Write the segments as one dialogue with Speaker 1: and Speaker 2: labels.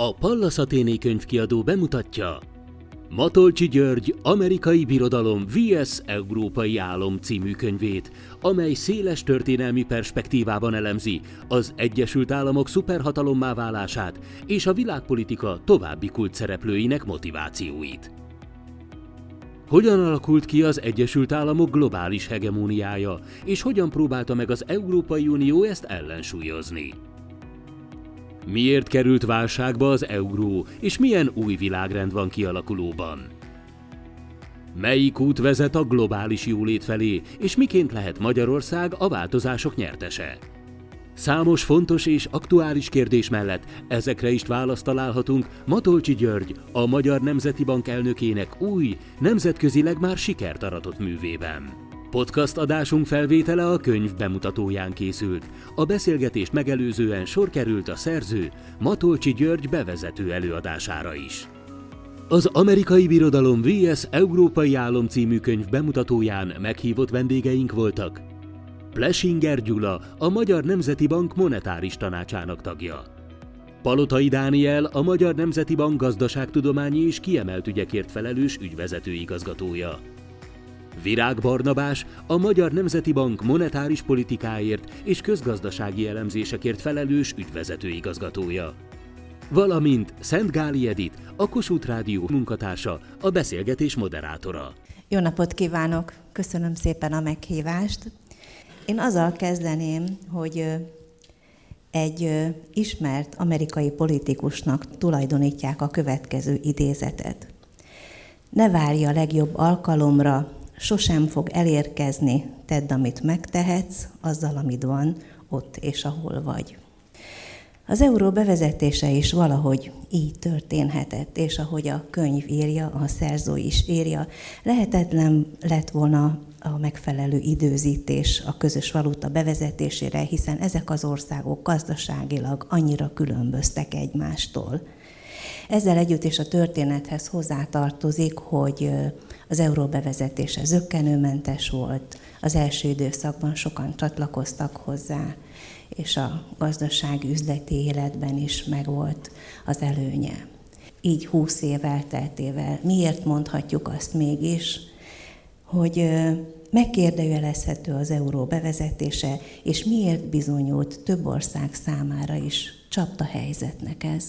Speaker 1: A Pallas Athéné könyvkiadó bemutatja Matolcsi György Amerikai Birodalom vs. Európai Álom című könyvét, amely széles történelmi perspektívában elemzi az Egyesült Államok szuperhatalommá válását és a világpolitika további kult szereplőinek motivációit. Hogyan alakult ki az Egyesült Államok globális hegemóniája, és hogyan próbálta meg az Európai Unió ezt ellensúlyozni? Miért került válságba az euró, és milyen új világrend van kialakulóban? Melyik út vezet a globális jólét felé, és miként lehet Magyarország a változások nyertese? Számos fontos és aktuális kérdés mellett ezekre is választ találhatunk Matolcsi György, a Magyar Nemzeti Bank elnökének új, nemzetközileg már sikert aratott művében. Podcast adásunk felvétele a könyv bemutatóján készült. A beszélgetést megelőzően sor került a szerző Matolcsi György bevezető előadására is. Az Amerikai Birodalom vs. Európai Álom című könyv bemutatóján meghívott vendégeink voltak. Plesinger Gyula, a Magyar Nemzeti Bank monetáris tanácsának tagja. Palotai Dániel, a Magyar Nemzeti Bank gazdaságtudományi és kiemelt ügyekért felelős ügyvezető igazgatója. Virág Barnabás, a Magyar Nemzeti Bank monetáris politikáért és közgazdasági elemzésekért felelős ügyvezető igazgatója. Valamint Szent Gáli Edit, a Kossuth Rádió munkatársa, a beszélgetés moderátora.
Speaker 2: Jó napot kívánok! Köszönöm szépen a meghívást. Én azzal kezdeném, hogy egy ismert amerikai politikusnak tulajdonítják a következő idézetet. Ne várj a legjobb alkalomra, sosem fog elérkezni, tedd, amit megtehetsz, azzal, amit van, ott és ahol vagy. Az euró bevezetése is valahogy így történhetett, és ahogy a könyv írja, a szerző is írja, lehetetlen lett volna a megfelelő időzítés a közös valuta bevezetésére, hiszen ezek az országok gazdaságilag annyira különböztek egymástól. Ezzel együtt és a történethez hozzátartozik, hogy az euró bevezetése zöggenőmentes volt, az első időszakban sokan csatlakoztak hozzá, és a gazdasági üzleti életben is megvolt az előnye. Így húsz év elteltével miért mondhatjuk azt mégis, hogy megkérdőjelezhető az euró bevezetése, és miért bizonyult több ország számára is csapta helyzetnek ez?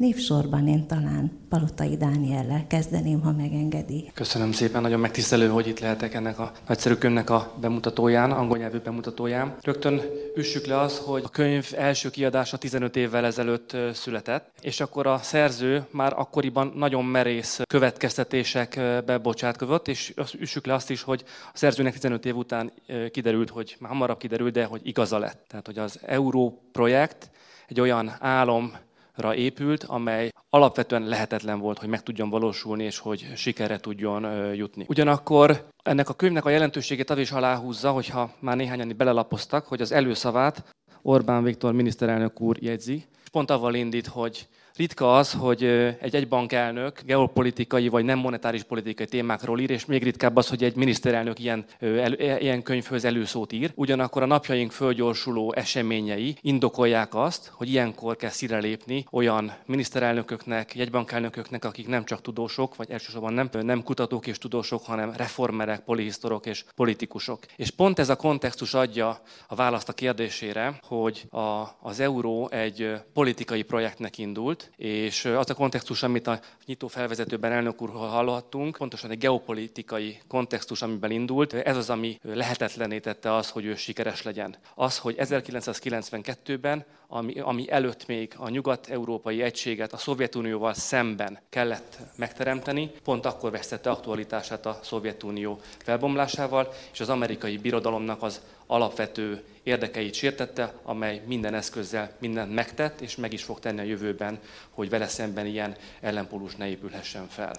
Speaker 2: Névsorban én talán Palotai Dániellel kezdeném, ha megengedi.
Speaker 3: Köszönöm szépen, nagyon megtisztelő, hogy itt lehetek ennek a nagyszerű könyvnek a bemutatóján, angol nyelvű bemutatóján. Rögtön üssük le az, hogy a könyv első kiadása 15 évvel ezelőtt született, és akkor a szerző már akkoriban nagyon merész következtetésekbe bocsátkozott, és üssük le azt is, hogy a szerzőnek 15 év után kiderült, hogy már hamarabb kiderült, de hogy igaza lett. Tehát, hogy az Euró projekt egy olyan álom, ra épült, amely alapvetően lehetetlen volt, hogy meg tudjon valósulni, és hogy sikerre tudjon jutni. Ugyanakkor ennek a könyvnek a jelentőségét az is aláhúzza, hogyha már néhányan belelapoztak, hogy az előszavát Orbán Viktor miniszterelnök úr jegyzi, és pont avval indít, hogy Ritka az, hogy egy egybankelnök geopolitikai vagy nem monetáris politikai témákról ír, és még ritkább az, hogy egy miniszterelnök ilyen, el, ilyen könyvhöz előszót ír. Ugyanakkor a napjaink fölgyorsuló eseményei indokolják azt, hogy ilyenkor kell szíre lépni olyan miniszterelnököknek, jegybankelnököknek, akik nem csak tudósok, vagy elsősorban nem, nem kutatók és tudósok, hanem reformerek, polihisztorok és politikusok. És pont ez a kontextus adja a választ a kérdésére, hogy a, az euró egy politikai projektnek indult, és az a kontextus, amit a nyitó felvezetőben elnök úr hallhattunk, pontosan egy geopolitikai kontextus, amiben indult, ez az, ami lehetetlené tette az, hogy ő sikeres legyen. Az, hogy 1992-ben, ami, ami előtt még a nyugat-európai egységet a Szovjetunióval szemben kellett megteremteni, pont akkor vesztette aktualitását a Szovjetunió felbomlásával, és az amerikai birodalomnak az alapvető érdekeit sértette, amely minden eszközzel mindent megtett, és meg is fog tenni a jövőben, hogy vele szemben ilyen ellenpólus ne épülhessen fel.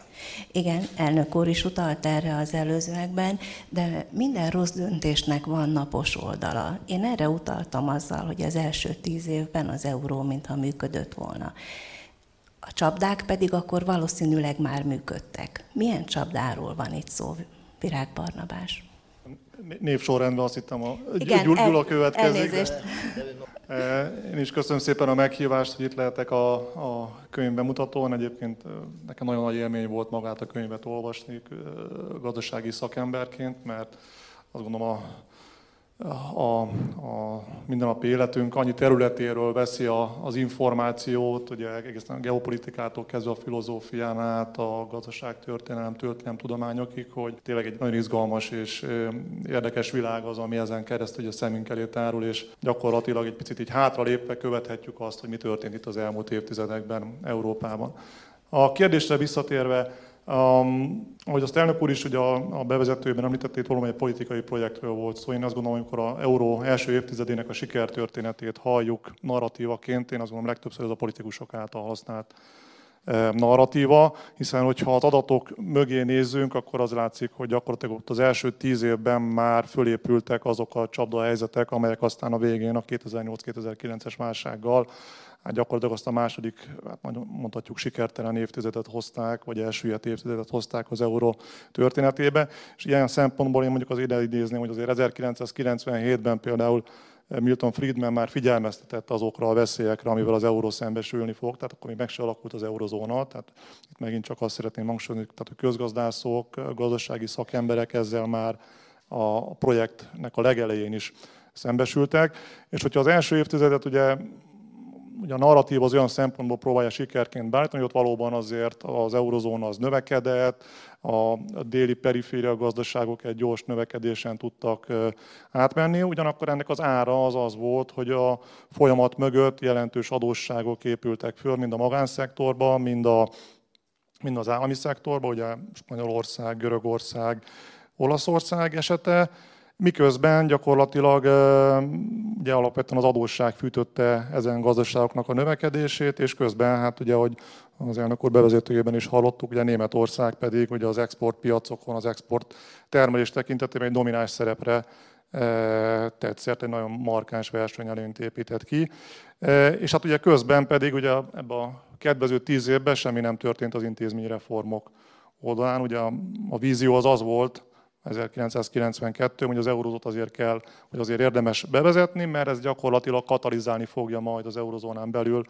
Speaker 2: Igen, elnök úr is utalt erre az előzőekben, de minden rossz döntésnek van napos oldala. Én erre utaltam azzal, hogy az első tíz évben az euró mintha működött volna. A csapdák pedig akkor valószínűleg már működtek. Milyen csapdáról van itt szó, Virág Barnabás?
Speaker 4: Névsorrendben azt hittem a Igen, Gyula el, következik.
Speaker 2: Elnézést.
Speaker 4: Én is köszönöm szépen a meghívást, hogy itt lehetek a, a könyv bemutatón. Egyébként nekem nagyon nagy élmény volt magát a könyvet olvasni gazdasági szakemberként, mert azt gondolom a a, a mindennapi életünk annyi területéről veszi a, az információt, ugye egészen a geopolitikától kezdve a filozófián át, a gazdaságtörténelem, történelem tudományokig, hogy tényleg egy nagyon izgalmas és érdekes világ az, ami ezen keresztül a szemünk elé tárul, és gyakorlatilag egy picit így hátralépve követhetjük azt, hogy mi történt itt az elmúlt évtizedekben Európában. A kérdésre visszatérve, Um, ahogy azt elnök úr is ugye a, a bevezetőben említett, itt valami egy politikai projektről volt szó. Én azt gondolom, amikor a euró első évtizedének a sikertörténetét halljuk narratívaként, én azt gondolom legtöbbször ez a politikusok által használt narratíva, hiszen hogyha az adatok mögé nézzünk, akkor az látszik, hogy gyakorlatilag ott az első tíz évben már fölépültek azok a csapda helyzetek, amelyek aztán a végén a 2008-2009-es válsággal hát gyakorlatilag azt a második, hát mondhatjuk sikertelen évtizedet hozták, vagy elsüllyedt évtizedet hozták az euró történetébe. És ilyen szempontból én mondjuk az ide idézném, hogy azért 1997-ben például Milton Friedman már figyelmeztetett azokra a veszélyekre, amivel az euró szembesülni fog, tehát akkor még meg se alakult az eurozóna, tehát itt megint csak azt szeretném hangsúlyozni, tehát a közgazdászok, a gazdasági szakemberek ezzel már a projektnek a legelején is szembesültek, és hogyha az első évtizedet ugye ugye a narratív az olyan szempontból próbálja sikerként beállítani, hogy ott valóban azért az eurozóna az növekedett, a déli periféria gazdaságok egy gyors növekedésen tudtak átmenni, ugyanakkor ennek az ára az az volt, hogy a folyamat mögött jelentős adósságok épültek föl, mind a magánszektorban, mind, a, mind az állami szektorban, ugye Spanyolország, Görögország, Olaszország esete, miközben gyakorlatilag ugye alapvetően az adósság fűtötte ezen gazdaságoknak a növekedését, és közben, hát ugye, hogy az elnök úr bevezetőjében is hallottuk, ugye Németország pedig ugye az exportpiacokon, az export termelés tekintetében egy domináns szerepre tett szert, egy nagyon markáns versenyelőnyt épített ki. És hát ugye közben pedig ugye ebbe a kedvező tíz évben semmi nem történt az intézményreformok oldalán. Ugye a, a vízió az az volt, 1992, hogy az eurózót azért kell, hogy azért érdemes bevezetni, mert ez gyakorlatilag katalizálni fogja majd az eurozónán belül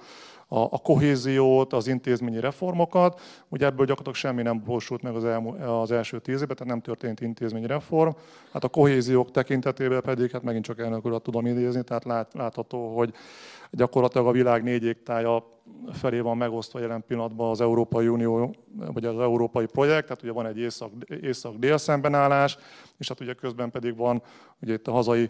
Speaker 4: a, a kohéziót, az intézményi reformokat. Ugye ebből gyakorlatilag semmi nem borsult meg az, elmú, az első tíz évben, tehát nem történt intézményi reform. Hát a kohéziók tekintetében pedig, hát megint csak elnök urat tudom idézni, tehát lát, látható, hogy gyakorlatilag a világ négy égtája felé van megosztva jelen pillanatban az Európai Unió, vagy az európai projekt, tehát ugye van egy észak-dél szembenállás, és hát ugye közben pedig van ugye itt a hazai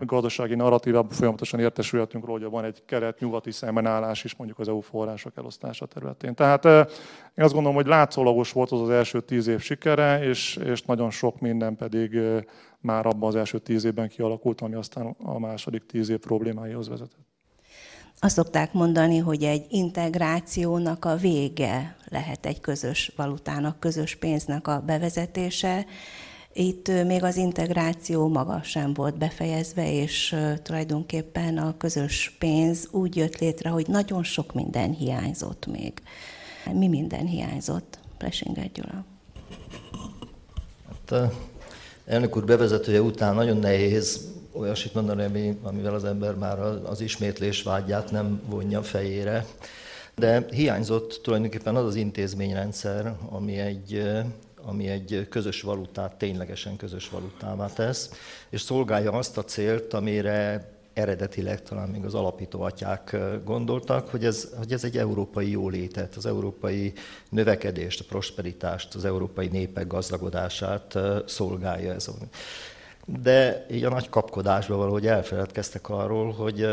Speaker 4: gazdasági narratívában folyamatosan értesülhetünk róla, hogy van egy kelet-nyugati szembenállás is mondjuk az EU források elosztása területén. Tehát eh, én azt gondolom, hogy látszólagos volt az az első tíz év sikere, és, és nagyon sok minden pedig már abban az első tíz évben kialakult, ami aztán a második tíz év problémáihoz vezetett.
Speaker 2: Azt szokták mondani, hogy egy integrációnak a vége lehet egy közös valutának, közös pénznek a bevezetése. Itt még az integráció maga sem volt befejezve, és tulajdonképpen a közös pénz úgy jött létre, hogy nagyon sok minden hiányzott még. Mi minden hiányzott? Plesinger Gyula.
Speaker 5: Hát, elnök úr bevezetője után nagyon nehéz olyasmit mondani, amivel az ember már az ismétlés vágyát nem vonja fejére. De hiányzott tulajdonképpen az az intézményrendszer, ami egy, ami egy közös valutát ténylegesen közös valutává tesz, és szolgálja azt a célt, amire eredetileg talán még az alapító atyák gondoltak, hogy ez, hogy ez egy európai jólétet, az európai növekedést, a prosperitást, az európai népek gazdagodását szolgálja ez de így a nagy kapkodásban valahogy elfeledkeztek arról, hogy,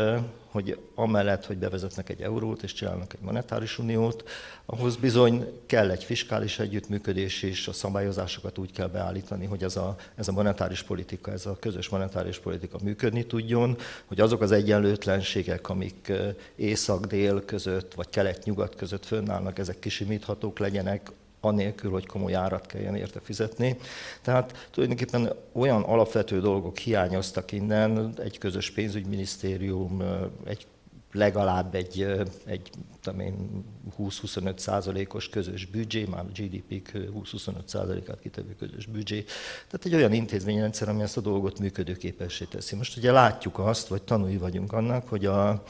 Speaker 5: hogy amellett, hogy bevezetnek egy eurót és csinálnak egy monetáris uniót, ahhoz bizony kell egy fiskális együttműködés is, a szabályozásokat úgy kell beállítani, hogy ez a, ez a monetáris politika, ez a közös monetáris politika működni tudjon, hogy azok az egyenlőtlenségek, amik észak-dél között, vagy kelet-nyugat között fönnállnak, ezek kisimíthatók legyenek, anélkül, hogy komoly árat kelljen érte fizetni. Tehát tulajdonképpen olyan alapvető dolgok hiányoztak innen, egy közös pénzügyminisztérium, egy legalább egy, egy 20-25 százalékos közös büdzsé, már a GDP 20-25 százalékát kitevő közös büdzsé. Tehát egy olyan intézményrendszer, ami ezt a dolgot működőképessé teszi. Most ugye látjuk azt, vagy tanulni vagyunk annak, hogy a,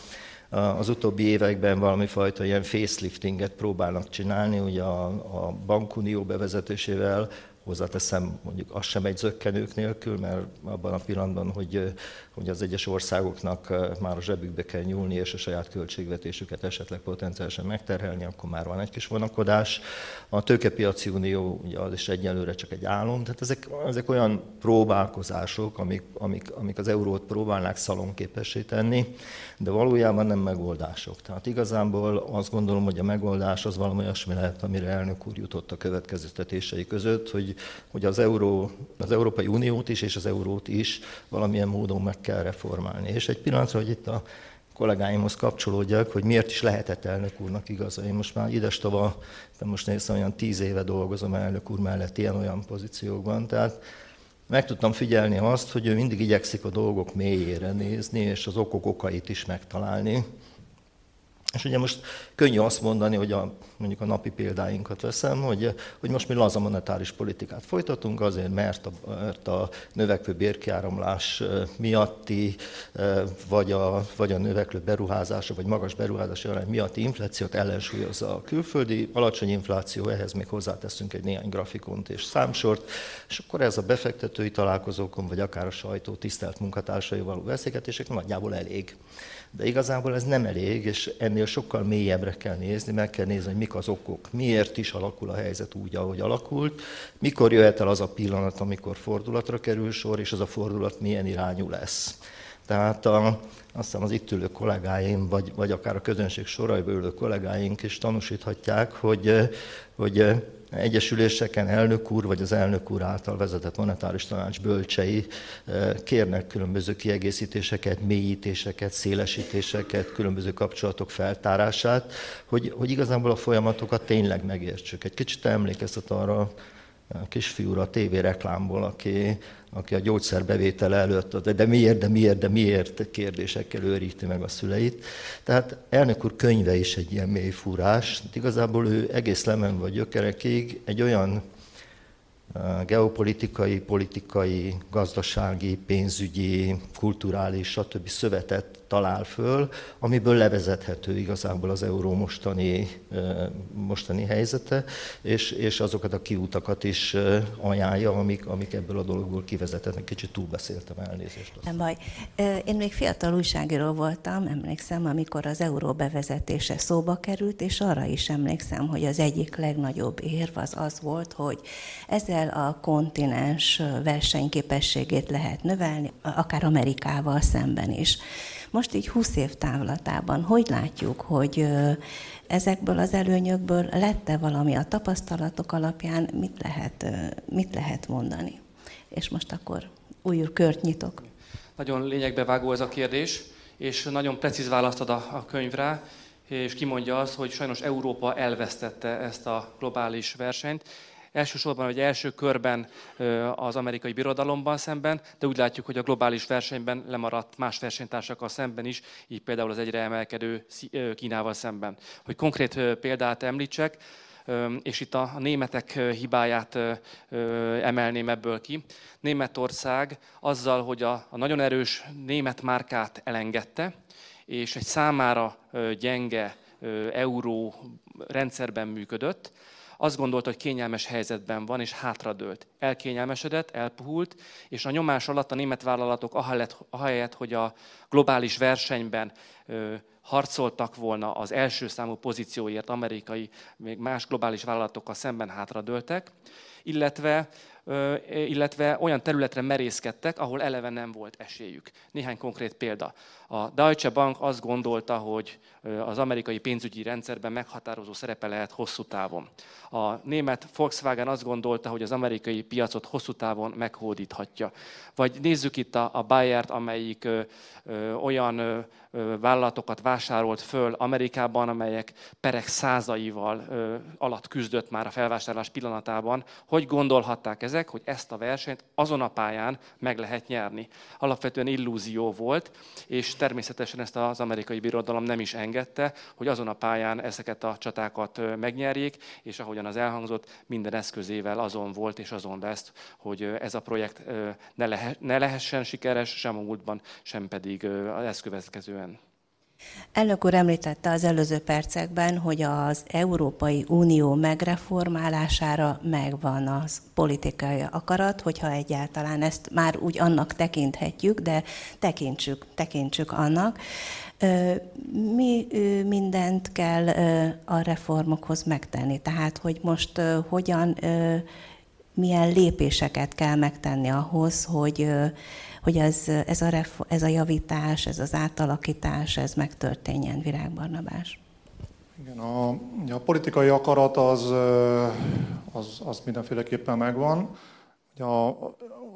Speaker 5: az utóbbi években valami fajta ilyen faceliftinget próbálnak csinálni, ugye a, a bankunió bevezetésével, hozzáteszem, mondjuk az sem egy zöggenők nélkül, mert abban a pillanatban, hogy hogy az egyes országoknak már a zsebükbe kell nyúlni, és a saját költségvetésüket esetleg potenciálisan megterhelni, akkor már van egy kis vonakodás. A tőkepiaci unió ugye az is egyelőre csak egy álom, tehát ezek, ezek olyan próbálkozások, amik, amik, amik az eurót próbálnák szalonképessé tenni, de valójában nem megoldások. Tehát igazából azt gondolom, hogy a megoldás az valami olyasmi lehet, amire elnök úr jutott a következtetései között, hogy, hogy az, euró, az Európai Uniót is és az eurót is valamilyen módon meg kell reformálni. És egy pillanatra, hogy itt a kollégáimhoz kapcsolódjak, hogy miért is lehetett elnök úrnak igaza. Én most már ides tava, de most néztem, olyan tíz éve dolgozom elnök úr mellett ilyen-olyan pozíciókban, tehát meg tudtam figyelni azt, hogy ő mindig igyekszik a dolgok mélyére nézni, és az okok okait is megtalálni. És ugye most könnyű azt mondani, hogy a, mondjuk a napi példáinkat veszem, hogy, hogy most mi laza monetáris politikát folytatunk, azért mert a, mert a növekvő bérkiáramlás miatti, vagy a, vagy a növekvő beruházása, vagy magas beruházási arány miatti inflációt ellensúlyozza a külföldi, alacsony infláció, ehhez még hozzáteszünk egy néhány grafikont és számsort, és akkor ez a befektetői találkozókon, vagy akár a sajtó tisztelt munkatársaival való beszélgetések nagyjából elég. De igazából ez nem elég, és ennél sokkal mélyebbre kell nézni, meg kell nézni, hogy mik az okok, miért is alakul a helyzet úgy, ahogy alakult, mikor jöhet el az a pillanat, amikor fordulatra kerül sor, és az a fordulat milyen irányú lesz. Tehát a, azt hiszem az itt ülő kollégáim, vagy, vagy akár a közönség soraiból ülő kollégáink is tanúsíthatják, hogy, hogy egyesüléseken elnök úr vagy az elnök úr által vezetett monetáris tanács bölcsei eh, kérnek különböző kiegészítéseket, mélyítéseket, szélesítéseket, különböző kapcsolatok feltárását, hogy, hogy igazából a folyamatokat tényleg megértsük. Egy kicsit emlékeztet arra kisfiúra a tévéreklámból, aki aki a gyógyszerbevétele előtt, de, de miért, de miért, de miért kérdésekkel őríti meg a szüleit. Tehát elnök úr könyve is egy ilyen mély fúrás. Igazából ő egész lemen vagy gyökerekig egy olyan geopolitikai, politikai, gazdasági, pénzügyi, kulturális, stb. szövetet talál föl, amiből levezethető igazából az euró mostani, mostani helyzete, és, és azokat a kiútakat is ajánlja, amik, amik ebből a dologból kivezethetnek. Kicsit túlbeszéltem elnézést.
Speaker 2: Nem baj. Én még fiatal újságíró voltam, emlékszem, amikor az euró bevezetése szóba került, és arra is emlékszem, hogy az egyik legnagyobb érv az az volt, hogy ezzel a kontinens versenyképességét lehet növelni, akár Amerikával szemben is. Most így 20 év távlatában, hogy látjuk, hogy ezekből az előnyökből lette valami a tapasztalatok alapján, mit lehet, mit lehet mondani? És most akkor újul kört nyitok.
Speaker 3: Nagyon lényegbe vágó ez a kérdés, és nagyon precíz választ ad a, a könyvre, és kimondja azt, hogy sajnos Európa elvesztette ezt a globális versenyt, elsősorban vagy első körben az amerikai birodalomban szemben, de úgy látjuk, hogy a globális versenyben lemaradt más versenytársakkal szemben is, így például az egyre emelkedő Kínával szemben. Hogy konkrét példát említsek, és itt a németek hibáját emelném ebből ki. Németország azzal, hogy a, nagyon erős német márkát elengedte, és egy számára gyenge euró rendszerben működött, azt gondolta, hogy kényelmes helyzetben van, és hátradőlt. Elkényelmesedett, elpuhult, és a nyomás alatt a német vállalatok ahelyett, hogy a globális versenyben harcoltak volna az első számú pozícióért amerikai, még más globális vállalatokkal szemben hátradőltek, illetve illetve olyan területre merészkedtek, ahol eleve nem volt esélyük. Néhány konkrét példa. A Deutsche Bank azt gondolta, hogy az amerikai pénzügyi rendszerben meghatározó szerepe lehet hosszú távon. A német Volkswagen azt gondolta, hogy az amerikai piacot hosszú távon meghódíthatja. Vagy nézzük itt a, a Bayert, amelyik olyan vállalatokat vásárolt föl Amerikában, amelyek perek százaival alatt küzdött már a felvásárlás pillanatában. Hogy gondolhatták ezek, hogy ezt a versenyt azon a pályán meg lehet nyerni? Alapvetően illúzió volt, és természetesen ezt az amerikai birodalom nem is engedte, hogy azon a pályán ezeket a csatákat megnyerjék, és ahogyan az elhangzott, minden eszközével azon volt és azon lesz, hogy ez a projekt ne, lehe, ne lehessen sikeres, sem a múltban, sem pedig az ezt.
Speaker 2: Elnök úr említette az előző percekben, hogy az Európai Unió megreformálására megvan az politikai akarat, hogyha egyáltalán ezt már úgy annak tekinthetjük, de tekintsük, tekintsük annak. Mi mindent kell a reformokhoz megtenni? Tehát, hogy most hogyan, milyen lépéseket kell megtenni ahhoz, hogy hogy ez, ez, a, ref, ez a javítás, ez az átalakítás, ez megtörténjen, Virág Barnabás?
Speaker 4: Igen, a, a politikai akarat az, az, az mindenféleképpen megvan. A,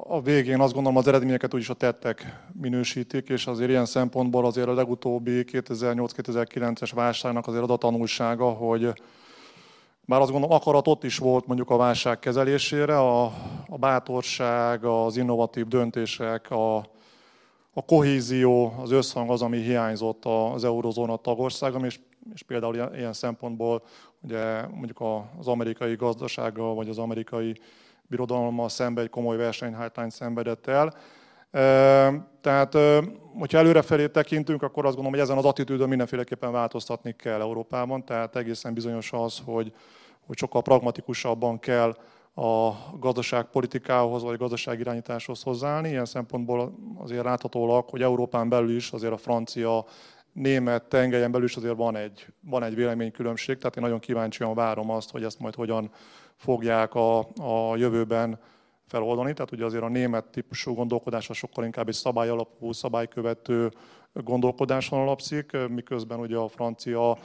Speaker 4: a végén azt gondolom az eredményeket úgyis a tettek minősítik, és azért ilyen szempontból azért a legutóbbi 2008-2009-es válságnak azért a tanulsága, hogy bár azt gondolom, akarat ott is volt mondjuk a válság kezelésére, a, a bátorság, az innovatív döntések, a, a kohézió, az összhang az, ami hiányzott az eurozóna tagországom, és, és például ilyen, szempontból ugye mondjuk az amerikai gazdasággal, vagy az amerikai birodalommal szembe egy komoly versenyhátrányt szenvedett el. Tehát, hogyha előrefelé tekintünk, akkor azt gondolom, hogy ezen az attitűdön mindenféleképpen változtatni kell Európában. Tehát egészen bizonyos az, hogy, hogy sokkal pragmatikusabban kell a gazdaságpolitikához vagy gazdaságirányításhoz hozzáállni. Ilyen szempontból azért láthatólag, hogy Európán belül is azért a francia, német tengelyen belül is azért van egy, van egy véleménykülönbség, tehát én nagyon kíváncsian várom azt, hogy ezt majd hogyan fogják a, a jövőben feloldani. Tehát ugye azért a német típusú gondolkodás sokkal inkább egy szabályalapú, szabálykövető gondolkodáson alapszik, miközben ugye a francia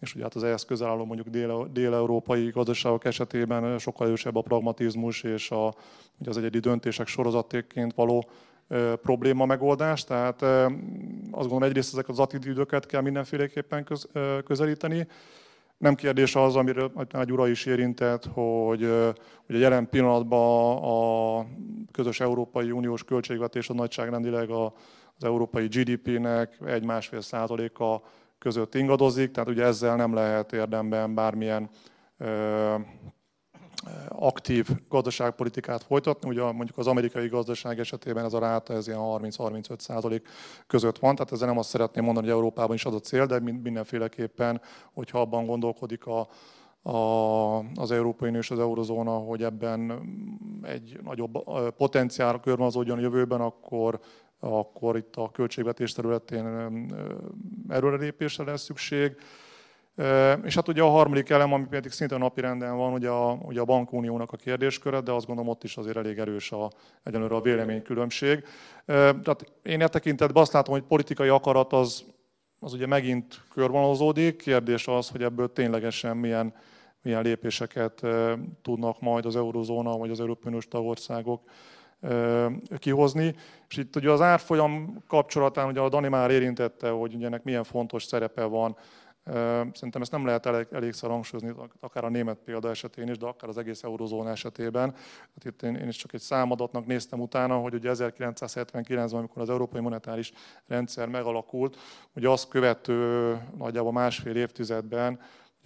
Speaker 4: és ugye hát az ehhez közel álló mondjuk dél-európai gazdaságok esetében sokkal erősebb a pragmatizmus és a, ugye az egyedi döntések sorozatéként való e, probléma megoldás. Tehát e, azt gondolom egyrészt ezek az attitűdöket kell mindenféleképpen köz, közelíteni, nem kérdés az, amiről egy ura is érintett, hogy ugye jelen pillanatban a közös Európai Uniós költségvetés a nagyságrendileg az európai GDP-nek egy-másfél százaléka között ingadozik, tehát ugye ezzel nem lehet érdemben bármilyen aktív gazdaságpolitikát folytatni. Ugye mondjuk az amerikai gazdaság esetében ez a ráta ez ilyen 30-35 százalék között van, tehát ezzel nem azt szeretném mondani, hogy Európában is az a cél, de mindenféleképpen, hogyha abban gondolkodik a, a, az Európai Unió és az Eurozóna, hogy ebben egy nagyobb potenciál körmazódjon a jövőben, akkor, akkor itt a költségvetés területén erőrelépésre lesz szükség. És hát ugye a harmadik elem, ami pedig szintén napi renden van, ugye a, ugye a bankuniónak a kérdésköre, de azt gondolom ott is azért elég erős a, egyenlőre a véleménykülönbség. Tehát én e tekintetben azt látom, hogy politikai akarat az, az ugye megint körvonalazódik. Kérdés az, hogy ebből ténylegesen milyen, milyen lépéseket tudnak majd az eurozóna vagy az Európai Uniós tagországok kihozni. És itt ugye az árfolyam kapcsolatán, ugye a Dani már érintette, hogy ugye ennek milyen fontos szerepe van Szerintem ezt nem lehet elég, elégszer hangsúlyozni, akár a német példa esetén is, de akár az egész eurozóna esetében. Hát itt én, én is csak egy számadatnak néztem utána, hogy ugye 1979-ben, amikor az Európai Monetáris Rendszer megalakult, ugye azt követő nagyjából másfél évtizedben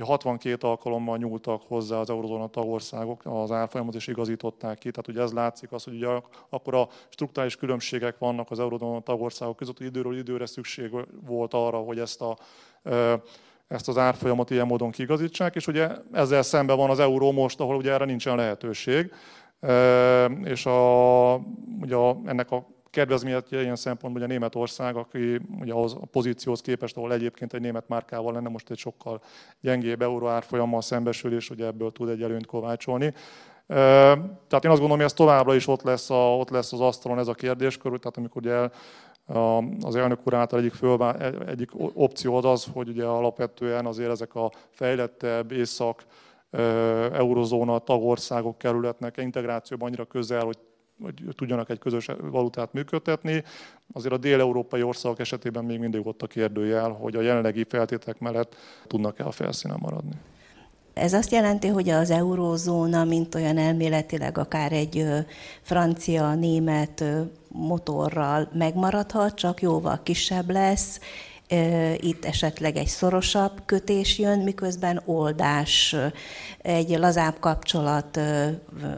Speaker 4: 62 alkalommal nyúltak hozzá az eurozóna tagországok az árfolyamot, és igazították ki. Tehát ugye ez látszik az, hogy ugye akkor a strukturális különbségek vannak az eurozóna tagországok között, hogy időről időre szükség volt arra, hogy ezt a ezt az árfolyamot ilyen módon kigazítsák, és ugye ezzel szemben van az euró most, ahol ugye erre nincsen lehetőség, és a, ugye ennek a kedvezményetje ilyen szempontból, a Németország, aki ugye az a pozícióhoz képest, ahol egyébként egy német márkával lenne, most egy sokkal gyengébb euró árfolyammal szembesül, és ugye ebből tud egy előnyt kovácsolni. Tehát én azt gondolom, hogy ez továbbra is ott lesz, a, ott lesz az asztalon ez a kérdéskör, tehát amikor ugye az elnök úr által egyik, fölvá, egyik opció az az, hogy ugye alapvetően azért ezek a fejlettebb észak eurozóna tagországok kerületnek integrációban annyira közel, hogy vagy tudjanak egy közös valutát működtetni. Azért a dél-európai országok esetében még mindig ott a kérdőjel, hogy a jelenlegi feltételek mellett tudnak-e a felszínen maradni.
Speaker 2: Ez azt jelenti, hogy az eurózóna, mint olyan elméletileg akár egy francia-német motorral megmaradhat, csak jóval kisebb lesz, itt esetleg egy szorosabb kötés jön, miközben oldás, egy lazább kapcsolat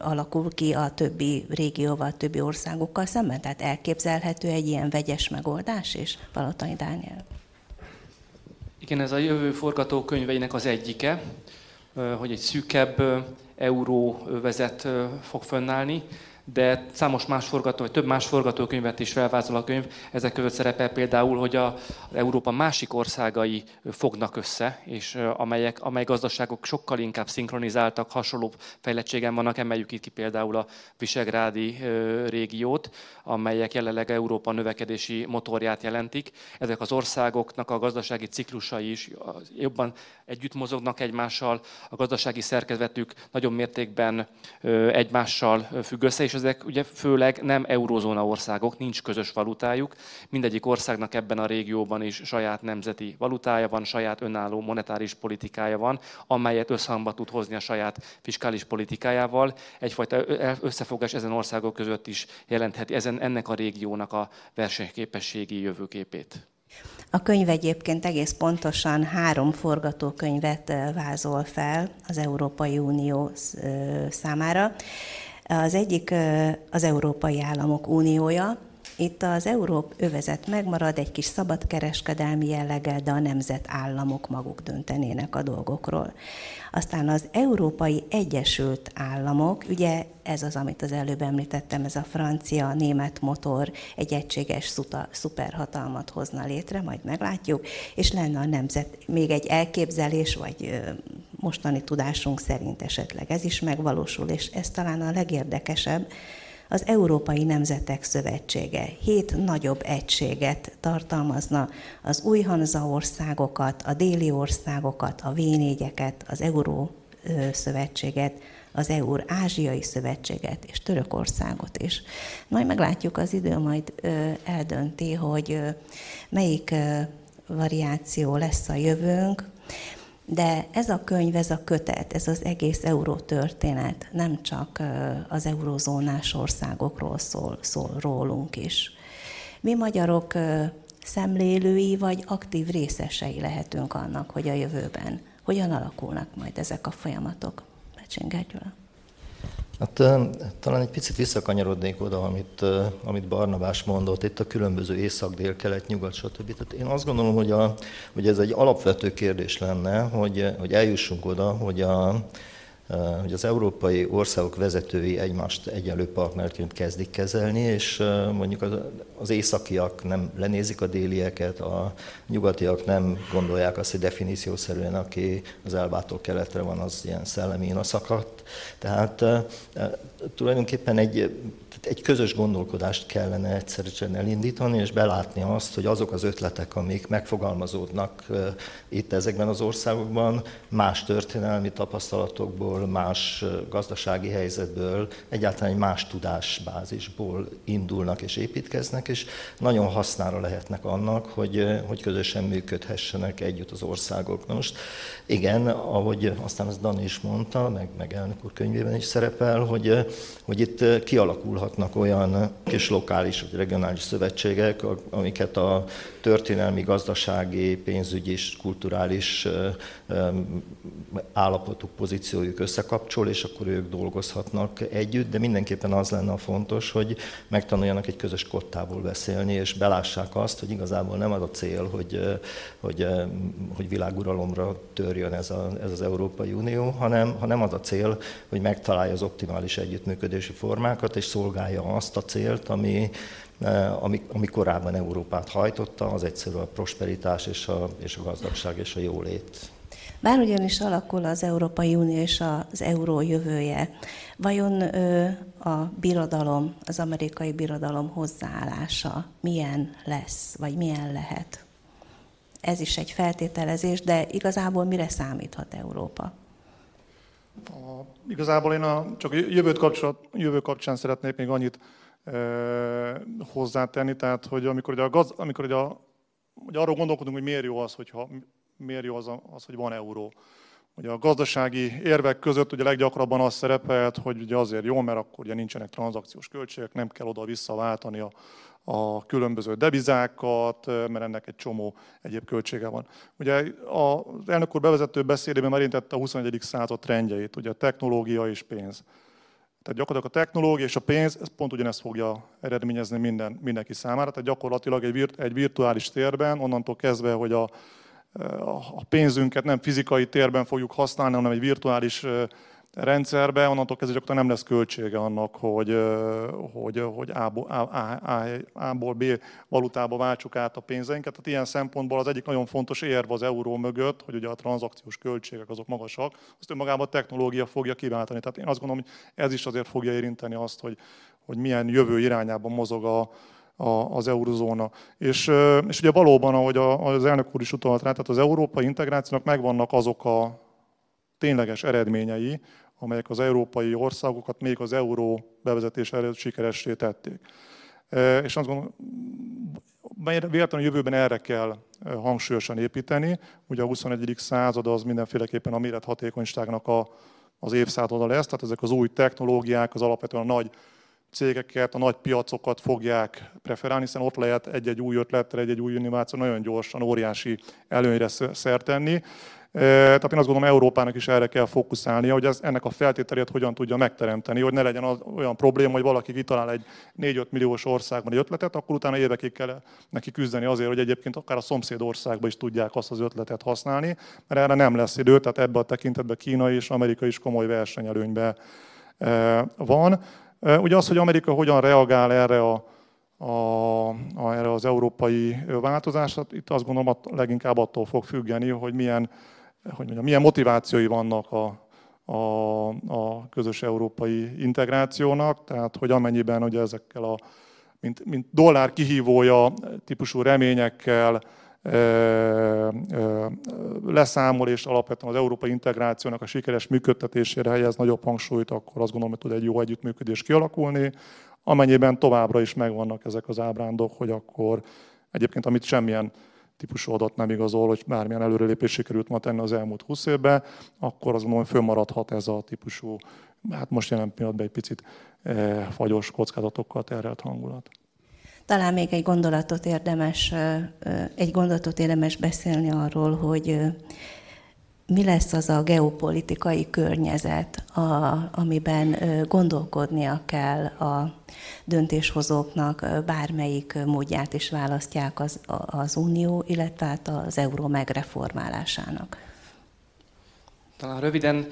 Speaker 2: alakul ki a többi régióval, a többi országokkal szemben. Tehát elképzelhető egy ilyen vegyes megoldás is, Palatani Dániel.
Speaker 3: Igen, ez a jövő forgatókönyveinek az egyike, hogy egy szűkebb euróvezet fog fönnállni, de számos más forgató, vagy több más forgatókönyvet is felvázol a könyv. Ezek között szerepel például, hogy a, Európa másik országai fognak össze, és amelyek, amely gazdaságok sokkal inkább szinkronizáltak, hasonló fejlettségen vannak, emeljük itt ki például a Visegrádi régiót, amelyek jelenleg Európa növekedési motorját jelentik. Ezek az országoknak a gazdasági ciklusai is jobban együtt mozognak egymással, a gazdasági szerkezetük nagyobb mértékben egymással függ össze, és és ezek ugye főleg nem eurozóna országok, nincs közös valutájuk. Mindegyik országnak ebben a régióban is saját nemzeti valutája van, saját önálló monetáris politikája van, amelyet összhangba tud hozni a saját fiskális politikájával. Egyfajta összefogás ezen országok között is jelentheti ezen, ennek a régiónak a versenyképességi jövőképét.
Speaker 2: A könyv egyébként egész pontosan három forgatókönyvet vázol fel az Európai Unió számára. Az egyik az Európai Államok Uniója, itt az Európ övezet megmarad egy kis szabadkereskedelmi jelleggel, de a nemzetállamok maguk döntenének a dolgokról. Aztán az Európai Egyesült Államok, ugye ez az, amit az előbb említettem, ez a francia-német motor egy egységes szuta, szuperhatalmat hozna létre, majd meglátjuk, és lenne a nemzet, még egy elképzelés, vagy mostani tudásunk szerint esetleg ez is megvalósul, és ez talán a legérdekesebb, az Európai Nemzetek Szövetsége hét nagyobb egységet tartalmazna, az új Hanza országokat, a déli országokat, a v az Euró Szövetséget, az EUR Ázsiai Szövetséget és Törökországot is. Majd meglátjuk, az idő majd eldönti, hogy melyik variáció lesz a jövőnk. De ez a könyv, ez a kötet, ez az egész euró történet nem csak az eurozónás országokról szól, szól rólunk is. Mi magyarok szemlélői vagy aktív részesei lehetünk annak, hogy a jövőben hogyan alakulnak majd ezek a folyamatok. Becsinger.
Speaker 5: Hát talán egy picit visszakanyarodnék oda, amit, amit Barnabás mondott, itt a különböző észak, dél, kelet, nyugat, stb. Tehát én azt gondolom, hogy, a, hogy ez egy alapvető kérdés lenne, hogy, hogy eljussunk oda, hogy a, hogy az európai országok vezetői egymást egyenlő partnerként kezdik kezelni, és mondjuk az, északiak nem lenézik a délieket, a nyugatiak nem gondolják azt, hogy definíciószerűen, aki az Elbától keletre van, az ilyen szellemi szakadt. Tehát tulajdonképpen egy egy közös gondolkodást kellene egyszerűen elindítani, és belátni azt, hogy azok az ötletek, amik megfogalmazódnak itt ezekben az országokban, más történelmi tapasztalatokból, más gazdasági helyzetből, egyáltalán egy más tudásbázisból indulnak és építkeznek, és nagyon hasznára lehetnek annak, hogy, hogy közösen működhessenek együtt az országok. Na most igen, ahogy aztán az Dani is mondta, meg, meg elnök úr könyvében is szerepel, hogy, hogy itt kialakulhat alkotnak olyan kis lokális vagy regionális szövetségek, amiket a történelmi, gazdasági, pénzügyi és kulturális állapotuk, pozíciójuk összekapcsol, és akkor ők dolgozhatnak együtt, de mindenképpen az lenne a fontos, hogy megtanuljanak egy közös kottából beszélni, és belássák azt, hogy igazából nem az a cél, hogy, hogy, hogy világuralomra törjön ez, a, ez az Európai Unió, hanem, hanem az a cél, hogy megtalálja az optimális együttműködési formákat, és szolgálja azt a célt, ami, ami, ami korábban Európát hajtotta, az egyszerű a prosperitás és a, és a gazdagság és a jólét.
Speaker 2: Bár ugyanis alakul az Európai Unió és az euró jövője, vajon a birodalom, az amerikai birodalom hozzáállása milyen lesz, vagy milyen lehet? Ez is egy feltételezés, de igazából mire számíthat Európa?
Speaker 4: A igazából én a, csak a jövőt kapcsolat, jövő kapcsán szeretnék még annyit hozzátenni, tehát hogy amikor, ugye a gaz, amikor ugye a, ugye arról gondolkodunk, hogy miért jó az, hogyha, miért jó az, az, hogy van euró. Ugye a gazdasági érvek között ugye leggyakrabban az szerepelt, hogy ugye azért jó, mert akkor ugye nincsenek tranzakciós költségek, nem kell oda-vissza váltani a, a különböző devizákat, mert ennek egy csomó egyéb költsége van. Ugye az elnök úr bevezető beszédében merintette a 21. század trendjeit, ugye technológia és pénz. Tehát gyakorlatilag a technológia és a pénz ez pont ugyanezt fogja eredményezni minden, mindenki számára. Tehát gyakorlatilag egy, virt, egy virtuális térben, onnantól kezdve, hogy a, a pénzünket nem fizikai térben fogjuk használni, hanem egy virtuális rendszerbe, onnantól kezdve gyakorlatilag nem lesz költsége annak, hogy, hogy, hogy A-ból, A, ból B valutába váltsuk át a pénzeinket. Tehát ilyen szempontból az egyik nagyon fontos érv az euró mögött, hogy ugye a tranzakciós költségek azok magasak, azt önmagában a technológia fogja kiváltani. Tehát én azt gondolom, hogy ez is azért fogja érinteni azt, hogy, hogy milyen jövő irányában mozog a, a, az eurozóna. És, és ugye valóban, ahogy az elnök úr is utalt rá, tehát az európai integrációnak megvannak azok a tényleges eredményei, amelyek az európai országokat még az euró bevezetés előtt sikeressé tették. És azt gondolom, véletlenül a jövőben erre kell hangsúlyosan építeni. Ugye a 21. század az mindenféleképpen a mérethatékonyságnak a, az évszázada lesz, tehát ezek az új technológiák, az alapvetően a nagy cégeket, a nagy piacokat fogják preferálni, hiszen ott lehet egy-egy új ötlettel, egy-egy új innováció nagyon gyorsan, óriási előnyre szert tenni. Tehát én azt gondolom, Európának is erre kell fókuszálnia, hogy ez, ennek a feltételét hogyan tudja megteremteni, hogy ne legyen az, olyan probléma, hogy valaki kitalál egy 4-5 milliós országban egy ötletet, akkor utána évekig kell neki küzdeni azért, hogy egyébként akár a szomszéd országban is tudják azt az ötletet használni, mert erre nem lesz idő, tehát ebben a tekintetben Kína és Amerika is komoly versenyelőnyben van. Ugye az, hogy Amerika hogyan reagál erre a, a, a, erre az európai változásra, itt azt gondolom, leginkább attól fog függeni, hogy milyen hogy mondjam, milyen motivációi vannak a, a, a közös európai integrációnak, tehát hogy amennyiben hogy ezekkel a mint, mint dollár kihívója típusú reményekkel e, e, leszámol, és alapvetően az európai integrációnak a sikeres működtetésére helyez nagyobb hangsúlyt, akkor azt gondolom, hogy tud egy jó együttműködés kialakulni. Amennyiben továbbra is megvannak ezek az ábrándok, hogy akkor egyébként, amit semmilyen típusú adat nem igazol, hogy bármilyen előrelépés sikerült ma tenni az elmúlt 20 évben, akkor azt gondolom, fönnmaradhat ez a típusú, hát most jelen pillanatban egy picit e, fagyos kockázatokkal terhelt hangulat.
Speaker 2: Talán még egy gondolatot érdemes, egy gondolatot érdemes beszélni arról, hogy mi lesz az a geopolitikai környezet, a, amiben gondolkodnia kell a döntéshozóknak, bármelyik módját is választják az, az Unió, illetve hát az euró megreformálásának.
Speaker 3: Talán röviden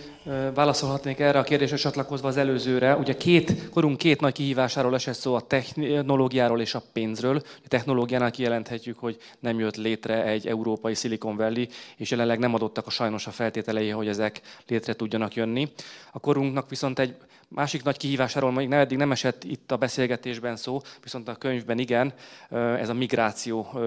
Speaker 3: válaszolhatnék erre a kérdésre csatlakozva az előzőre. Ugye két, korunk két nagy kihívásáról esett szó, a technológiáról és a pénzről. A technológiánál kijelenthetjük, hogy nem jött létre egy európai Silicon Valley, és jelenleg nem adottak a sajnos a feltételei, hogy ezek létre tudjanak jönni. A korunknak viszont egy Másik nagy kihívásáról még nem, eddig nem esett itt a beszélgetésben szó, viszont a könyvben igen, ez a migráció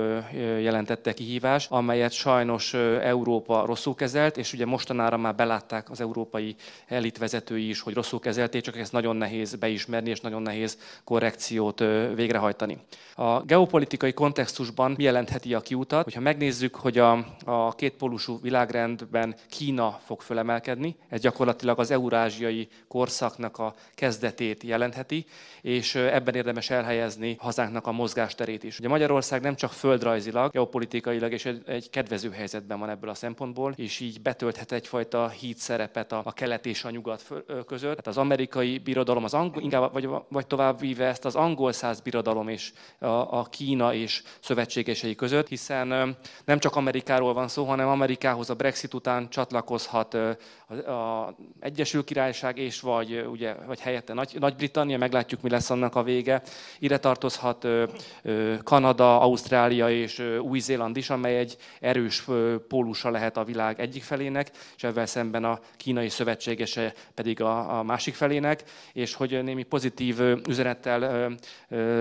Speaker 3: jelentette kihívás, amelyet sajnos Európa rosszul kezelt, és ugye mostanára már belátták az európai elit vezetői is, hogy rosszul kezelték, csak ezt nagyon nehéz beismerni, és nagyon nehéz korrekciót végrehajtani. A geopolitikai kontextusban mi jelentheti a kiutat, hogyha megnézzük, hogy a, a kétpólusú világrendben Kína fog fölemelkedni, ez gyakorlatilag az eurázsiai korszaknak a kezdetét jelentheti, és ebben érdemes elhelyezni hazánknak a mozgásterét is. Ugye Magyarország nem csak földrajzilag, geopolitikailag és egy kedvező helyzetben van ebből a szempontból, és így betölthet egyfajta híd szerepet a, a kelet és a nyugat között. Tehát az amerikai birodalom, az angol, inkább vagy, vagy tovább víve ezt az angol száz birodalom és a, a Kína és szövetségesei között, hiszen nem csak Amerikáról van szó, hanem Amerikához a Brexit után csatlakozhat az Egyesült Királyság és vagy, ugye, vagy helyette Nagy, Nagy-Britannia, meglátjuk, mi lesz annak a vége. Ide tartozhat ö, ö, Kanada, Ausztrália és Új-Zéland is, amely egy erős pólusa lehet a világ egyik felének, és könyvvel szemben a kínai szövetségese pedig a, a másik felének, és hogy némi pozitív üzenettel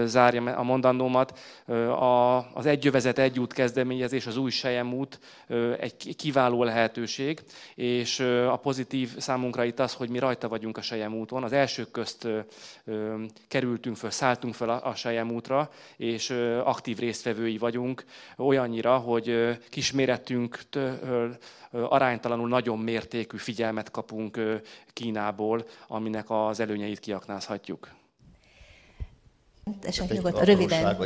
Speaker 3: zárjam a mondandómat, a, az egyövezet egyút kezdeményezés, az új út egy kiváló lehetőség, és a pozitív számunkra itt az, hogy mi rajta vagyunk a úton. Az elsők közt kerültünk föl, szálltunk fel a útra, és aktív résztvevői vagyunk, olyannyira, hogy kisméretünktől aránytalanul nagyon mértékű figyelmet kapunk Kínából, aminek az előnyeit kiaknázhatjuk.
Speaker 2: Esetleg nyugodtan, röviden.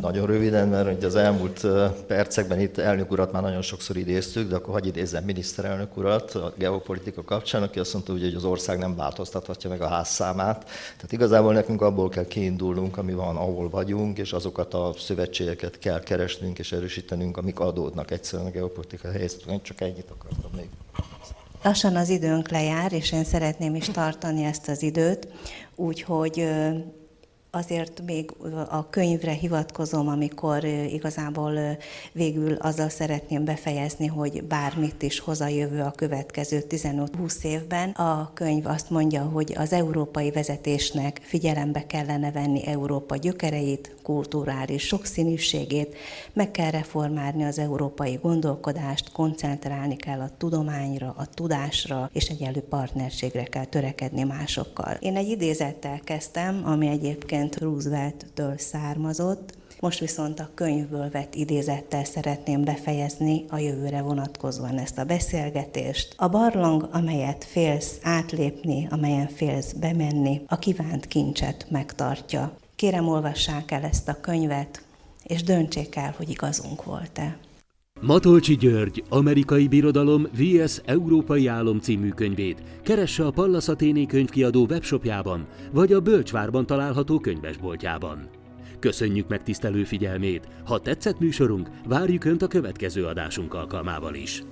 Speaker 5: Nagyon röviden, mert az elmúlt percekben itt elnök urat már nagyon sokszor idéztük, de akkor hagyj idézzem miniszterelnök urat a geopolitika kapcsán, aki azt mondta, hogy az ország nem változtathatja meg a házszámát. Tehát igazából nekünk abból kell kiindulnunk, ami van, ahol vagyunk, és azokat a szövetségeket kell keresnünk és erősítenünk, amik adódnak egyszerűen a geopolitika helyzet. Én csak ennyit akartam még.
Speaker 2: Lassan az időnk lejár, és én szeretném is tartani ezt az időt, úgyhogy azért még a könyvre hivatkozom, amikor igazából végül azzal szeretném befejezni, hogy bármit is hoz a jövő a következő 15-20 évben. A könyv azt mondja, hogy az európai vezetésnek figyelembe kellene venni Európa gyökereit, kulturális sokszínűségét, meg kell reformálni az európai gondolkodást, koncentrálni kell a tudományra, a tudásra, és egyenlő partnerségre kell törekedni másokkal. Én egy idézettel kezdtem, ami egyébként egyébként Roosevelt-től származott, most viszont a könyvből vett idézettel szeretném befejezni a jövőre vonatkozóan ezt a beszélgetést. A barlang, amelyet félsz átlépni, amelyen félsz bemenni, a kívánt kincset megtartja. Kérem, olvassák el ezt a könyvet, és döntsék el, hogy igazunk volt-e.
Speaker 1: Matolcsi György, Amerikai Birodalom vs. Európai Álom című könyvét keresse a Pallas Athéné könyvkiadó webshopjában, vagy a Bölcsvárban található könyvesboltjában. Köszönjük megtisztelő figyelmét! Ha tetszett műsorunk, várjuk Önt a következő adásunk alkalmával is!